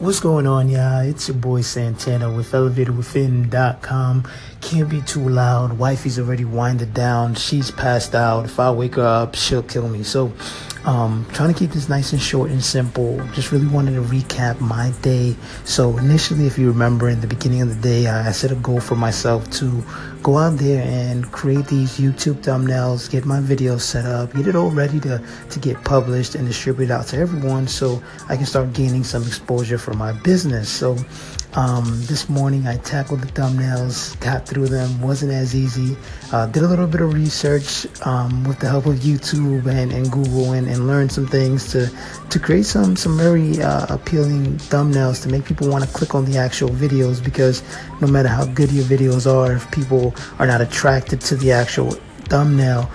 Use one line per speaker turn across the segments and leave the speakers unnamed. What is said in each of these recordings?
What's going on, y'all? It's your boy Santana with ElevatorWithin.com. Can't be too loud. Wifey's already winded down. She's passed out. If I wake her up, she'll kill me. So, um, trying to keep this nice and short and simple. Just really wanted to recap my day. So, initially, if you remember, in the beginning of the day, I set a goal for myself to go out there and create these YouTube thumbnails, get my videos set up, get it all ready to, to get published and distributed out to everyone so I can start gaining some exposure for my business. So um, this morning I tackled the thumbnails, got through them, wasn't as easy. Uh, did a little bit of research um, with the help of YouTube and, and Google and, and learned some things to, to create some, some very uh, appealing thumbnails to make people want to click on the actual videos because no matter how good your videos are, if people are not attracted to the actual thumbnail,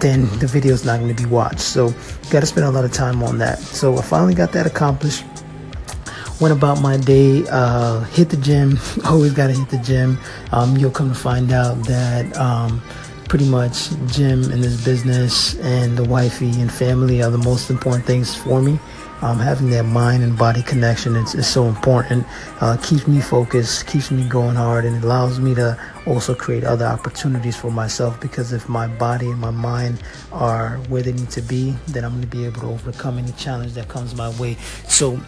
then the video is not going to be watched. So, got to spend a lot of time on that. So, I finally got that accomplished went about my day, uh, hit the gym. Always got to hit the gym. Um, you'll come to find out that um, pretty much gym and this business and the wifey and family are the most important things for me. Um, having that mind and body connection is, is so important. Uh, keeps me focused, keeps me going hard, and allows me to also create other opportunities for myself because if my body and my mind are where they need to be, then I'm going to be able to overcome any challenge that comes my way. So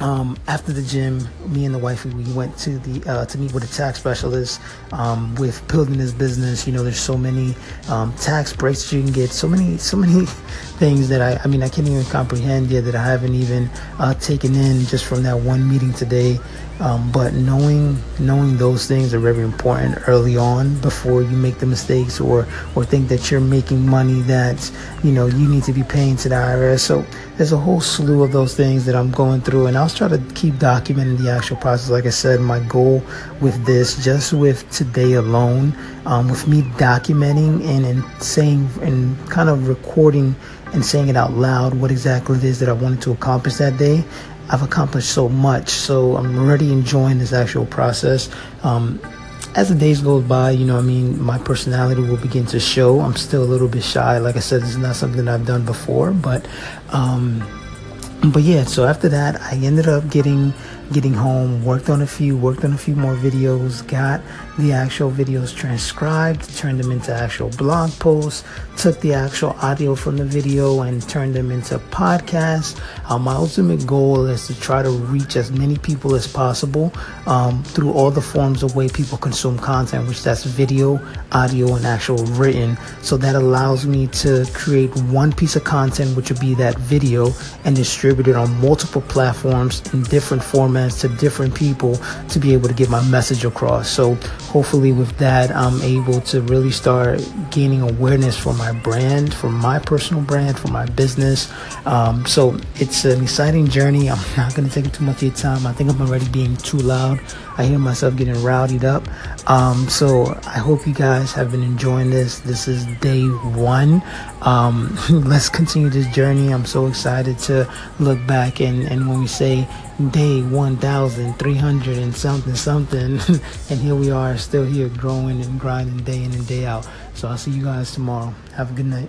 um, after the gym, me and the wife we went to the uh, to meet with a tax specialist. Um, with building this business, you know, there's so many um, tax breaks that you can get, so many so many things that I I mean I can't even comprehend yet that I haven't even uh, taken in just from that one meeting today. Um, but knowing knowing those things are very important early on before you make the mistakes or or think that you're making money that you know you need to be paying to the IRS. So there's a whole slew of those things that I'm going through, and I'll try to keep documenting the actual process. Like I said, my goal with this, just with today alone, um, with me documenting and, and saying and kind of recording and saying it out loud what exactly it is that I wanted to accomplish that day I've accomplished so much. So I'm already enjoying this actual process. Um, as the days go by, you know, I mean, my personality will begin to show. I'm still a little bit shy. Like I said, is not something I've done before, but, um, but yeah. So after that, I ended up getting getting home, worked on a few, worked on a few more videos, got the actual videos transcribed, turned them into actual blog posts, took the actual audio from the video and turned them into podcasts. Uh, my ultimate goal is to try to reach as many people as possible um, through all the forms of way people consume content, which that's video, audio, and actual written. So that allows me to create one piece of content, which would be that video, and distribute it on multiple platforms in different to different people to be able to get my message across. So hopefully with that, I'm able to really start gaining awareness for my brand, for my personal brand, for my business. Um, so it's an exciting journey. I'm not going to take too much of your time. I think I'm already being too loud. I hear myself getting rowdied up. Um, so I hope you guys have been enjoying this. This is day one. Um, let's continue this journey. I'm so excited to look back and, and when we say day 1300 and something something and here we are still here growing and grinding day in and day out so i'll see you guys tomorrow have a good night